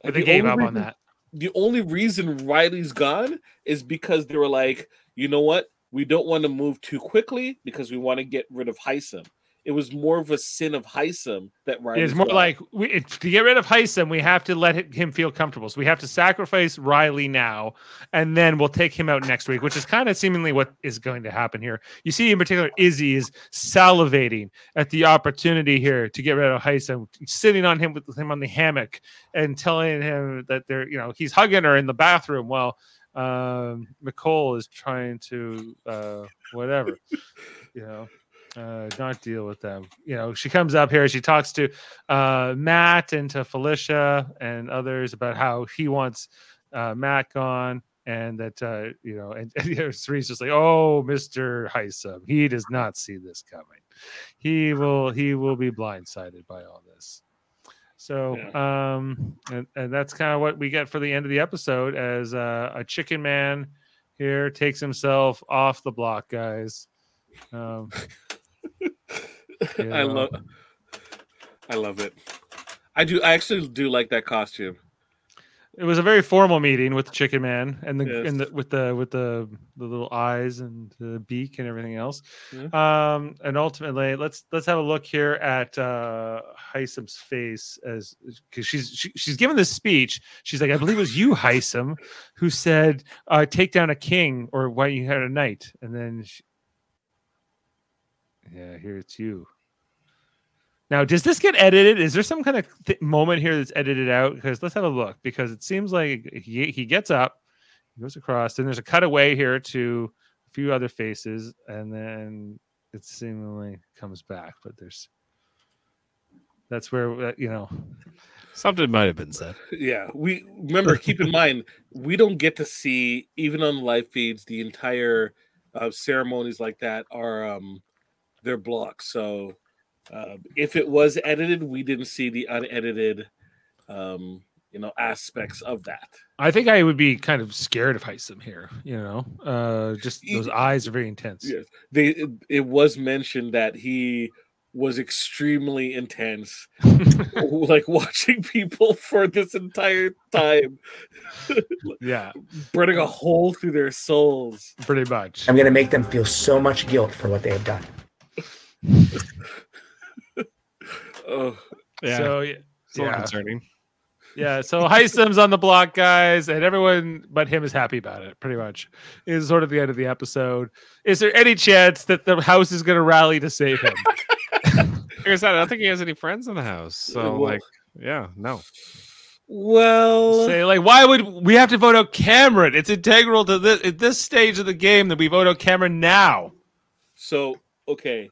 But they The gave up on reason- that. The only reason Reilly's gone is because they were like, you know what? We don't want to move too quickly because we want to get rid of Hisam. It was more of a sin of Hisam that Reilly. It's more like we, it, to get rid of Hisam, we have to let him feel comfortable. So we have to sacrifice Reilly now, and then we'll take him out next week, which is kind of seemingly what is going to happen here. You see, in particular, Izzy is salivating at the opportunity here to get rid of Hisam, sitting on him with him on the hammock and telling him that they're, you know, he's hugging her in the bathroom while um, Mecole is trying to uh, whatever, you know uh, not deal with them. You know, she comes up here, she talks to uh, Matt and to Felicia and others about how he wants uh, Matt gone, and that uh, you know, and, and you know, Cirie's just like, "Oh, Mister Hisam, he does not see this coming. He will, he will be blindsided by all this." So, um, and, and that's kind of what we get for the end of the episode as uh, a chicken man here takes himself off the block, guys. Um, I love, I love it. I do. I actually do like that costume. It was a very formal meeting with the Chicken Man and the Yes. and the with the with the the little eyes and the beak and everything else. Yeah. Um, and ultimately, let's let's have a look here at uh Hisam's face as because she's she, she's given this speech. She's like, I believe it was you, Hisam, who said, uh, "Take down a king, or why you had a knight." And then, she, yeah, here it's you. Now, does this get edited? Is there some kind of th- moment here that's edited out? Because let's have a look. Because it seems like he he gets up, he goes across, and there's a cutaway here to a few other faces, and then it seemingly comes back. But there's that's where uh, you know Something might have been said. Yeah, we remember. keep in mind, we don't get to see even on live feeds the entire uh, ceremonies like that are um they're blocked. So uh, if it was edited, we didn't see the unedited um you know aspects of that. I think I would be kind of scared if of Hisam here. You know, uh, just those eyes are very intense. Yes, they it, it was mentioned that he was extremely intense, like watching people for this entire time, Yeah, burning a hole through their souls. pretty much. I'm going to make them feel so much guilt for what they have done. Oh, Yeah, So yeah, it's a little yeah. concerning. Yeah, so Hisam's on the block, guys, and everyone but him is happy about it. Pretty much, is sort of the end of the episode. Is there any chance that the house is going to rally to save him? Like I I don't think he has any friends in the house. So, Well- like, yeah, no. well, Say like, why would we have to vote out Cameron? It's integral to this at this stage of the game that we vote out Cameron now. so okay.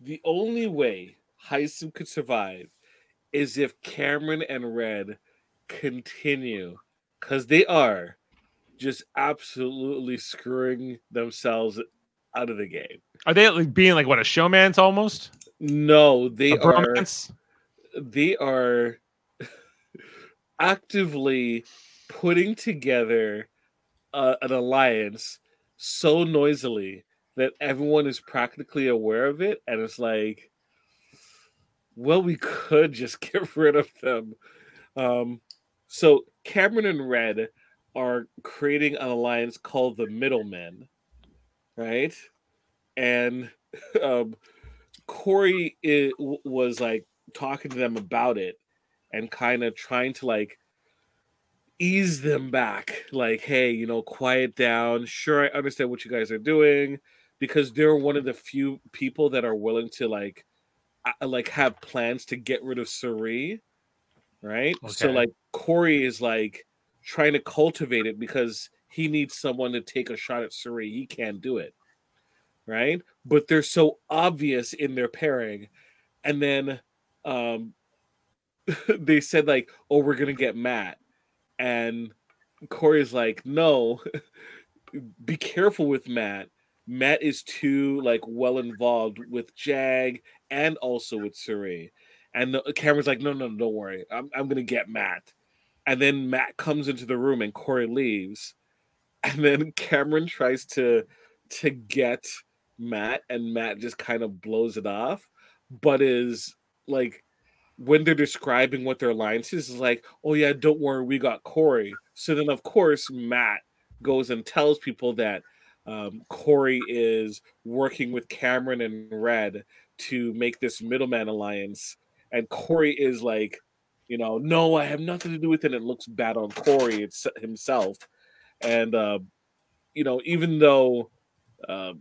The only way Hisam could survive is if Cameron and Red continue, because they are just absolutely screwing themselves out of the game. Are they like being like what a showman's almost? No, they A are. bromance? they are actively putting together uh, an alliance so noisily that everyone is practically aware of it and it's like well we could just get rid of them. Um so cameron and red are creating an alliance called the middlemen right? And um, Cory i w was like talking to them about it and kind of trying to like ease them back. Like hey you know quiet down. Sure i understand what you guys are doing because they're one of the few people that are willing to like like have plans to get rid of Cirie, right? So like Cory is like trying to cultivate it because he needs someone to take a shot at Cirie. He can't do it, right? But they're so obvious in their pairing, and then um they said like, "Oh, we're gonna get Matt," and Cory's like, "No, be careful with Matt." Matt is too like well involved with Jag and also with Cirie. And the, Cameron's like, no, no, don't worry. I'm, I'm gonna get Matt. And then Matt comes into the room and Cory leaves. And then Cameron tries to to get Matt, and Matt just kind of blows it off, but is like when they're describing what their lines is, is like, oh yeah, don't worry, we got Cory. So then of course Matt goes and tells people that um, Cory is working with Cameron and Red to make this middleman alliance, and Cory is like, you know, no, I have nothing to do with it. It looks bad on Cory it's himself, and uh, you know, even though uh,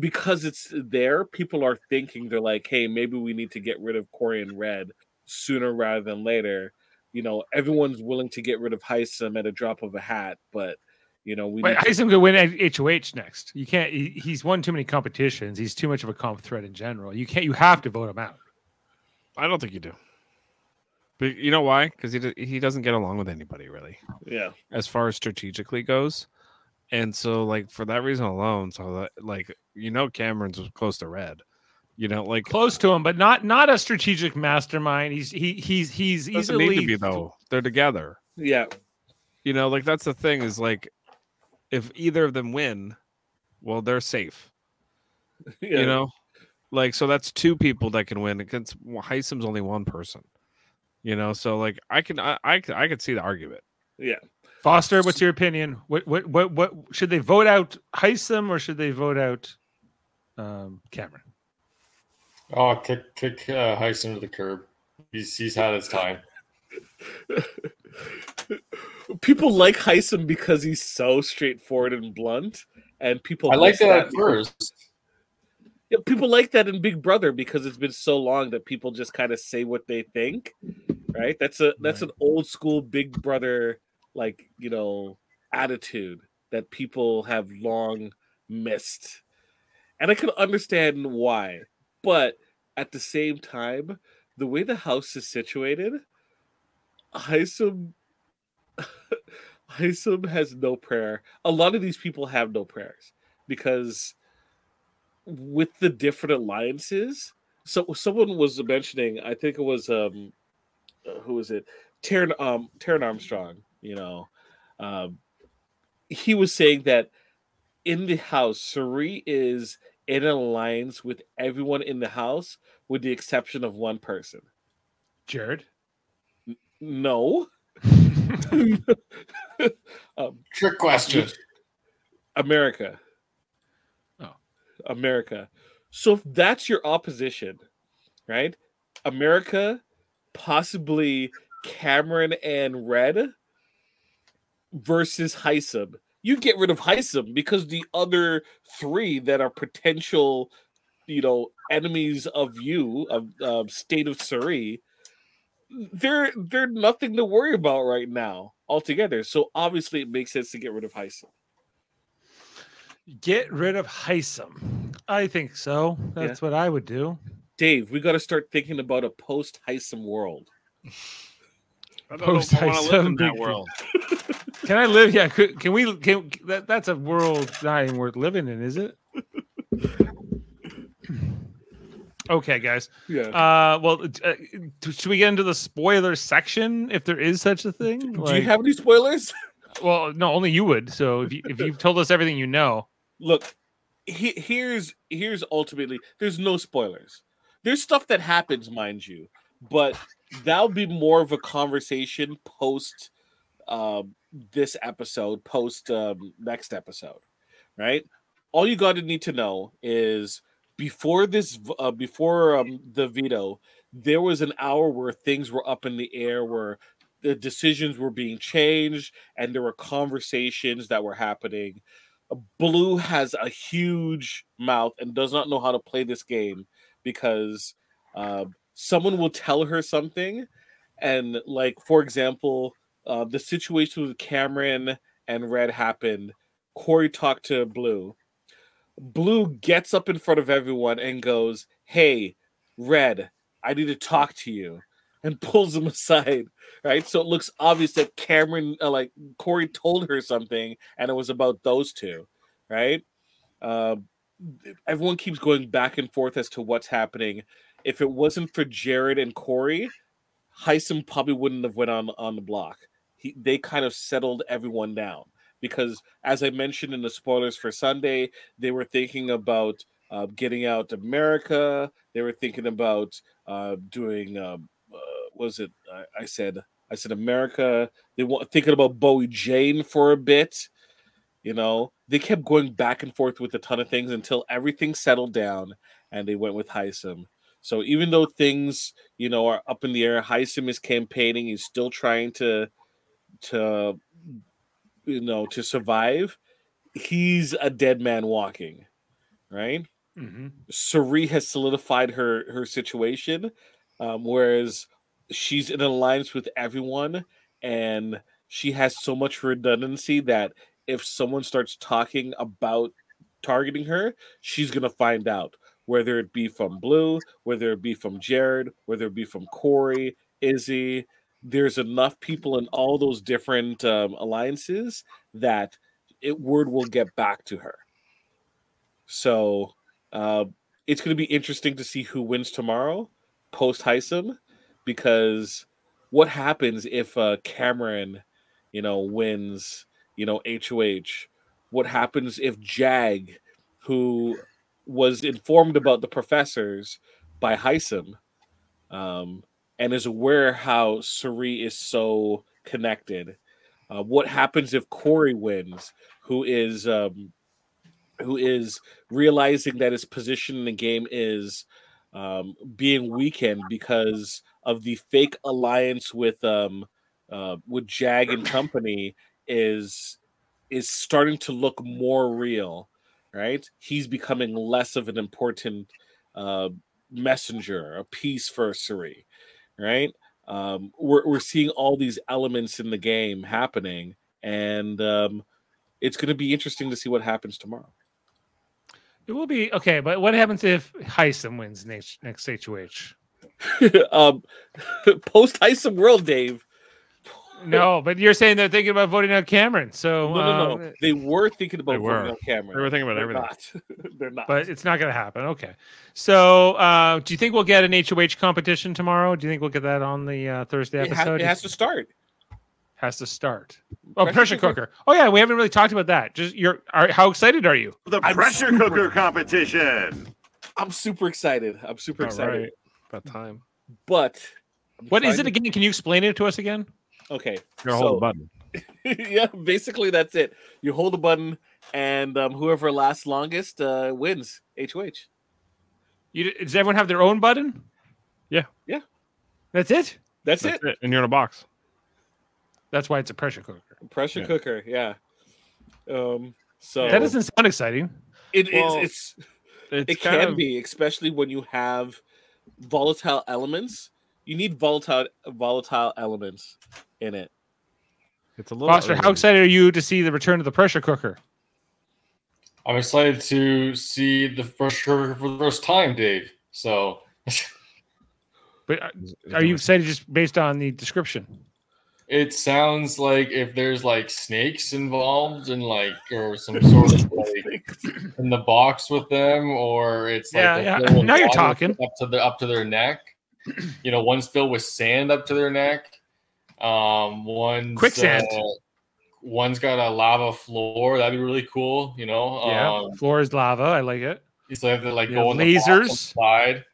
because it's there, people are thinking they're like, hey, maybe we need to get rid of Cory and Red sooner rather than later. You know, everyone's willing to get rid of Hisam at a drop of a hat, but you know, we Wait, need to- Hisam could win at HOH next. You can't. He, he's won too many competitions. He's too much of a comp threat in general. You can't. You have to vote him out. I don't think you do. But you know why? Because he he doesn't get along with anybody really, yeah. as far as strategically goes. And so, like for that reason alone, so that like you know, Cameron's close to red. You know, like Close to him, but not not a strategic mastermind. He's he he's he's doesn't need to be though. They're together. Yeah. You know, like that's the thing is like if either of them win, well, they're safe. yeah. You know, like so that's two people that can win against well, Hisam's only one person. You know, so like I can I I, could- I could see the argument. Yeah. Foster, what's your opinion? What what what what should they vote out Hisam or should they vote out um, Cameron? Oh, kick kick uh, Hisam to the curb. He's he's had his time. People like Hisam because he's so straightforward and blunt, and people I like miss that at first. Yeah, people like that in Big Brother because it's been so long that people just kind of say what they think, right? That's a that's an old school Big Brother like you know attitude that people have long missed, and I can understand why, but at the same time, the way the house is situated, Hisam Hisam has no prayer. A lot of these people have no prayers because with the different alliances. So someone was mentioning, I think it was um uh, who was it? Taran um Taran Armstrong, you know. Um he was saying that in the house, Cirie is in alliance with everyone in the house with the exception of one person. Jared. No. um, Trick question. America. Oh. America. So if that's your opposition, right? America, possibly Cameron and Red versus Hisam. You get rid of Hisam because the other three that are potential, you know, enemies of you, of um, state of Cirie, they're they're nothing to worry about right now altogether. So obviously it makes sense to get rid of Hisam. Get rid of Hisam. I think so. That's what I would do. Dave, we got to start thinking about a post Hisam world. I don't know I want to live in Post-Hisam that world. Can I live? Yeah. Could, can we? Can that? That's a world not even worth living in, is it? Okay, guys. Yeah. Uh, well, uh, should we get into the spoiler section if there is such a thing? Do you have any spoilers? Well, no, only you would. So if you if you've told us everything you know, Look, he, here's here's ultimately there's no spoilers. There's stuff that happens, mind you, but that'll be more of a conversation post um, this episode, post um, next episode, right? all you got to need to know is before this, uh, before um, the veto, there was an hour where things were up in the air, where the decisions were being changed, and there were conversations that were happening. Blue has a huge mouth and does not know how to play this game because uh, someone will tell her something, and like for example, uh, the situation with Cameron and Red happened. Cory talked to Blue. Blue gets up in front of everyone and goes, Hey, Red, I need to talk to you, and pulls him aside. Right. So it looks obvious that Cameron, uh, like Cory told her something, and it was about those two. Right. Uh, everyone keeps going back and forth as to what's happening. If it wasn't for Jared and Cory, Hisam probably wouldn't have went on on the block. He, they kind of settled everyone down because, as I mentioned in the spoilers for Sunday, they were thinking about uh, getting out America. They were thinking about uh, doing. Um, uh, was it? I, I said. I said America. They were thinking about Bowie Jane for a bit. You know, they kept going back and forth with a ton of things until everything settled down, and they went with Hisam. So even though things, you know, are up in the air, Hisam is campaigning. He's still trying to, to, you know, to survive. He's a dead man walking, right? Mm-hmm. Cirie has solidified her her situation, um, whereas she's in alliance with everyone, and she has so much redundancy that if someone starts talking about targeting her, she's gonna find out whether it be from Blue, whether it be from Jared, whether it be from Cory, Izzy. There's enough people in all those different um, alliances that it word will get back to her. So uh, it's going to be interesting to see who wins tomorrow post Hisam because what happens if uh, Cameron, you know, wins, you know, HOH? What happens if Jag, who was informed about the professors by Hisam, um, and is aware how Cirie is so connected. Uh, what happens if Cory wins, who is um, who is realizing that his position in the game is um, being weakened because of the fake alliance with um, uh, with Jag and company is is starting to look more real right? He's becoming less of an important uh, messenger, a piece for Cirie, right? Um, we're, we're seeing all these elements in the game happening, and um, it's going to be interesting to see what happens tomorrow. It will be okay, but what happens if Hisam wins next next HOH? um, Post Hisam World, Dave. No, but you're saying they're thinking about voting out Cameron. So No, no, no. uh, They were thinking about They voting were. on Cameron. They were thinking about They're everything. Not. They're not. but it's not going to happen. Okay. So, uh, do you think we'll get an HOH competition tomorrow? Do you think we'll get that on the uh, Thursday it, ha- episode? it has to start. Has to start. Oh, Pressure pressure, cooker. cooker. Oh yeah, we haven't really talked about that. Just you're. Are, how excited are you? The I'm pressure super- cooker competition. I'm super excited. I'm super All excited. right. About time. But What is it again? Can you explain it to us again? Okay. You're so- hold the button. yeah, basically that's it. You hold a button, and um, whoever lasts longest uh, wins. HOH. You, does everyone have their own button? Yeah. Yeah. That's it. That's, That's it. it. And you're in a box. That's why it's a pressure cooker. Pressure Yeah. cooker. Yeah. Um. So That doesn't sound exciting. it, it's- Well, it's It's it can of, be, especially when you have volatile elements. You need volatile volatile elements in it. It's a little. Foster, how excited are you to see the return of the pressure cooker? I'm excited to see the pressure cooker for the first time, Dave. So But uh, Is- is are you a- excited just based on the description? it sounds like if there's like snakes involved and like or some sort of like in the box with them, or it's like Yeah, they're yeah. Now you're talking. up to the up to their neck. You know, one's filled with sand up to their neck. Um, one's Quicksand. uh, one's got a lava floor. That'd be really cool. You know, Yeah. um, Floor is lava. I like it. so they have to like You go have on the bottom lasers. side.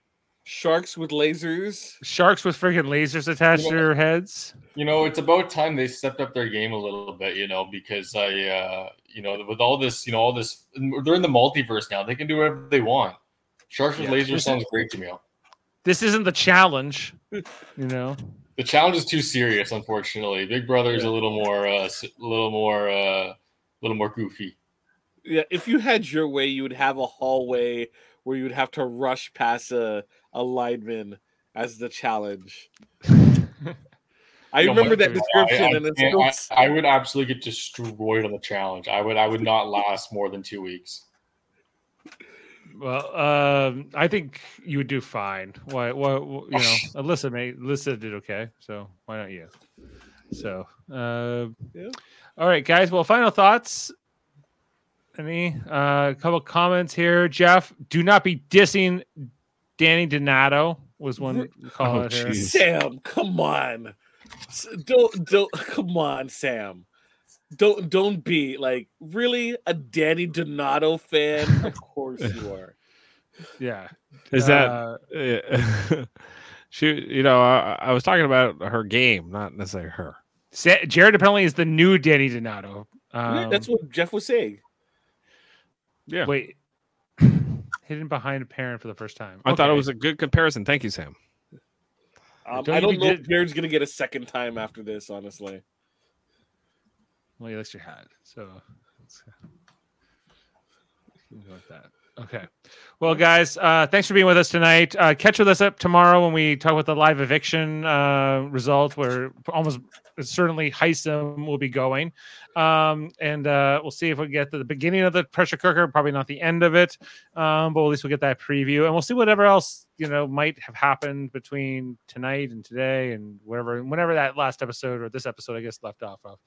Sharks with lasers. Sharks with freaking lasers attached to their heads. you know, it's about time they stepped up their game a little bit, you know, because I, uh, you know, with all this, you know, all this, they're in the multiverse now. They can do whatever they want. Sharks with Yeah. laser sounds great to me. This isn't the challenge, you know. The challenge is too serious, unfortunately. Big Brother is a little more, uh, a little more, uh, a little more goofy. Yeah, if you had your way, you would have a hallway where you would have to rush past a, a lineman as the challenge. I remember that description, I, I and it's can't- so I- I would absolutely get destroyed on the challenge. I would, I would not last more than two weeks. Well, um, I think you would do fine. Why? Why? You know, Alyssa may. Alyssa did okay, so why not you? So, uh, Yeah. all right, guys. Well, final thoughts. Any? Uh, a couple comments here. Jeff, do not be dissing Danny Donato. Was one call Oh, out here. Sam, come on. Don't don't come on, Sam. Don't don't be like really a Danny Donato fan. Of course you are. Yeah. Is that Uh, uh, she? You know, I, I was talking about her game, not necessarily her. Jared apparently is the new Danny Donato. Yeah, Um, That's what Jeff was saying. Yeah, Wait. Hidden behind a parent for the first time. I thought it was a good comparison. Thank you, Sam. Um, Don't I don't know did- if Jared's gonna get a second time after this, honestly. Well, you list your hat, so let's go with that. Okay. Well, guys, uh, thanks for being with us tonight. Uh, catch with us up tomorrow when we talk about the live eviction uh, result, where almost certainly Hisam will be going, um, and uh, we'll see if we get to the beginning of the pressure cooker. Probably not the end of it, um, but at least we'll get that preview, and we'll see whatever else you know might have happened between tonight and today, and whatever, whenever that last episode or this episode, I guess, left off of.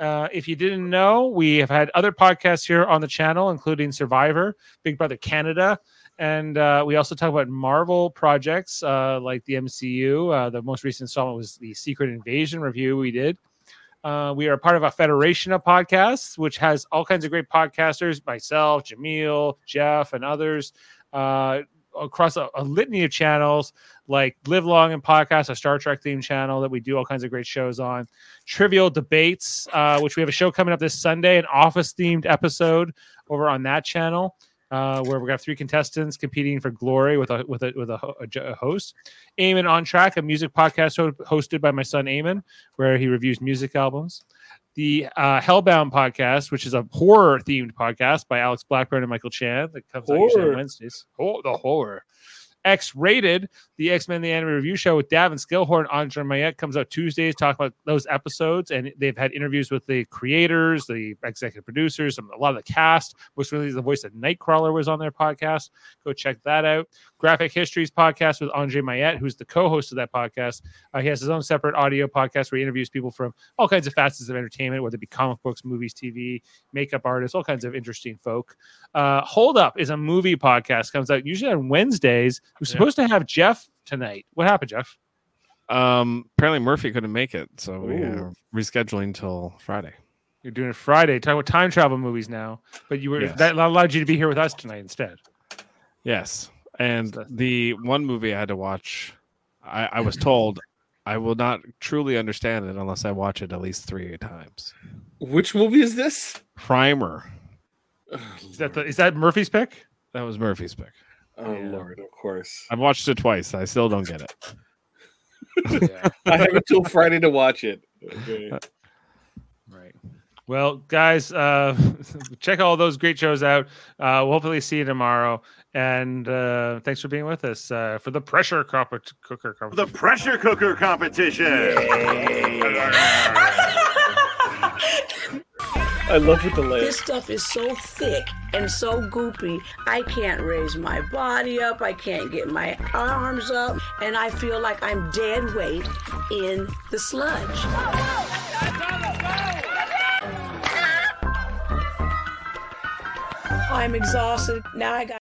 Uh, if you didn't know, we have had other podcasts here on the channel, including Survivor, Big Brother Canada, and uh, we also talk about Marvel projects uh, like the MCU. Uh, the most recent installment was the Secret Invasion review we did. Uh, we are part of a federation of podcasts, which has all kinds of great podcasters, myself, Jaemeel, Jeff, and others. Uh, across a, a litany of channels like Live Long and Podcast, a Star Trek themed channel that we do all kinds of great shows on. Trivial Debates, uh, which we have a show coming up this Sunday, an office themed episode over on that channel. Uh, where we got three contestants competing for glory with a with a with a, a host. Eamon on track, a music podcast ho- hosted by my son Eamon, where he reviews music albums. The uh, Hellbound podcast, which is a horror themed podcast by Alex Blackburn and Michael Chan, that comes out usually on Wednesdays. Oh, the horror. X Rated, the X Men the Anime Review Show with Davan Skelhorn and Andre Mayette comes out Tuesdays. Talk about those episodes, and they've had interviews with the creators, the executive producers, a lot of the cast. Most really, the voice of Nightcrawler was on their podcast. Go check that out. Graphic Histories podcast with Andre Mayette, who's the co-host of that podcast. Uh, he has his own separate audio podcast where he interviews people from all kinds of facets of entertainment, whether it be comic books, movies, TV, makeup artists, all kinds of interesting folk. Uh, Hold Up is a movie podcast. Comes out usually on Wednesdays. We're supposed to have Jeff tonight. What happened, Jeff? Um, apparently Murphy couldn't make it, so we are rescheduling till Friday. You're doing it Friday. Talking about time travel movies now, but you were Yes. that allowed you to be here with us tonight instead. Yes, and the one movie I had to watch, I, I was told I will not truly understand it unless I watch it at least three times. Which movie is this? Primer. Is that the, is that Murphy's pick? That was Murphy's pick. Oh Lord, of course. I've watched it twice. I still don't get it. I have until Friday to watch it. Okay. Right. Well, guys, uh, check all those great shows out. Uh, we'll hopefully see you tomorrow. And uh, thanks for being with us uh, for the pressure cooker cooker The pressure cooker competition. I love the delay. This stuff is so thick and so goopy. I can't raise my body up. I can't get my arms up. And I feel like I'm dead weight in the sludge. I'm exhausted. Now I got.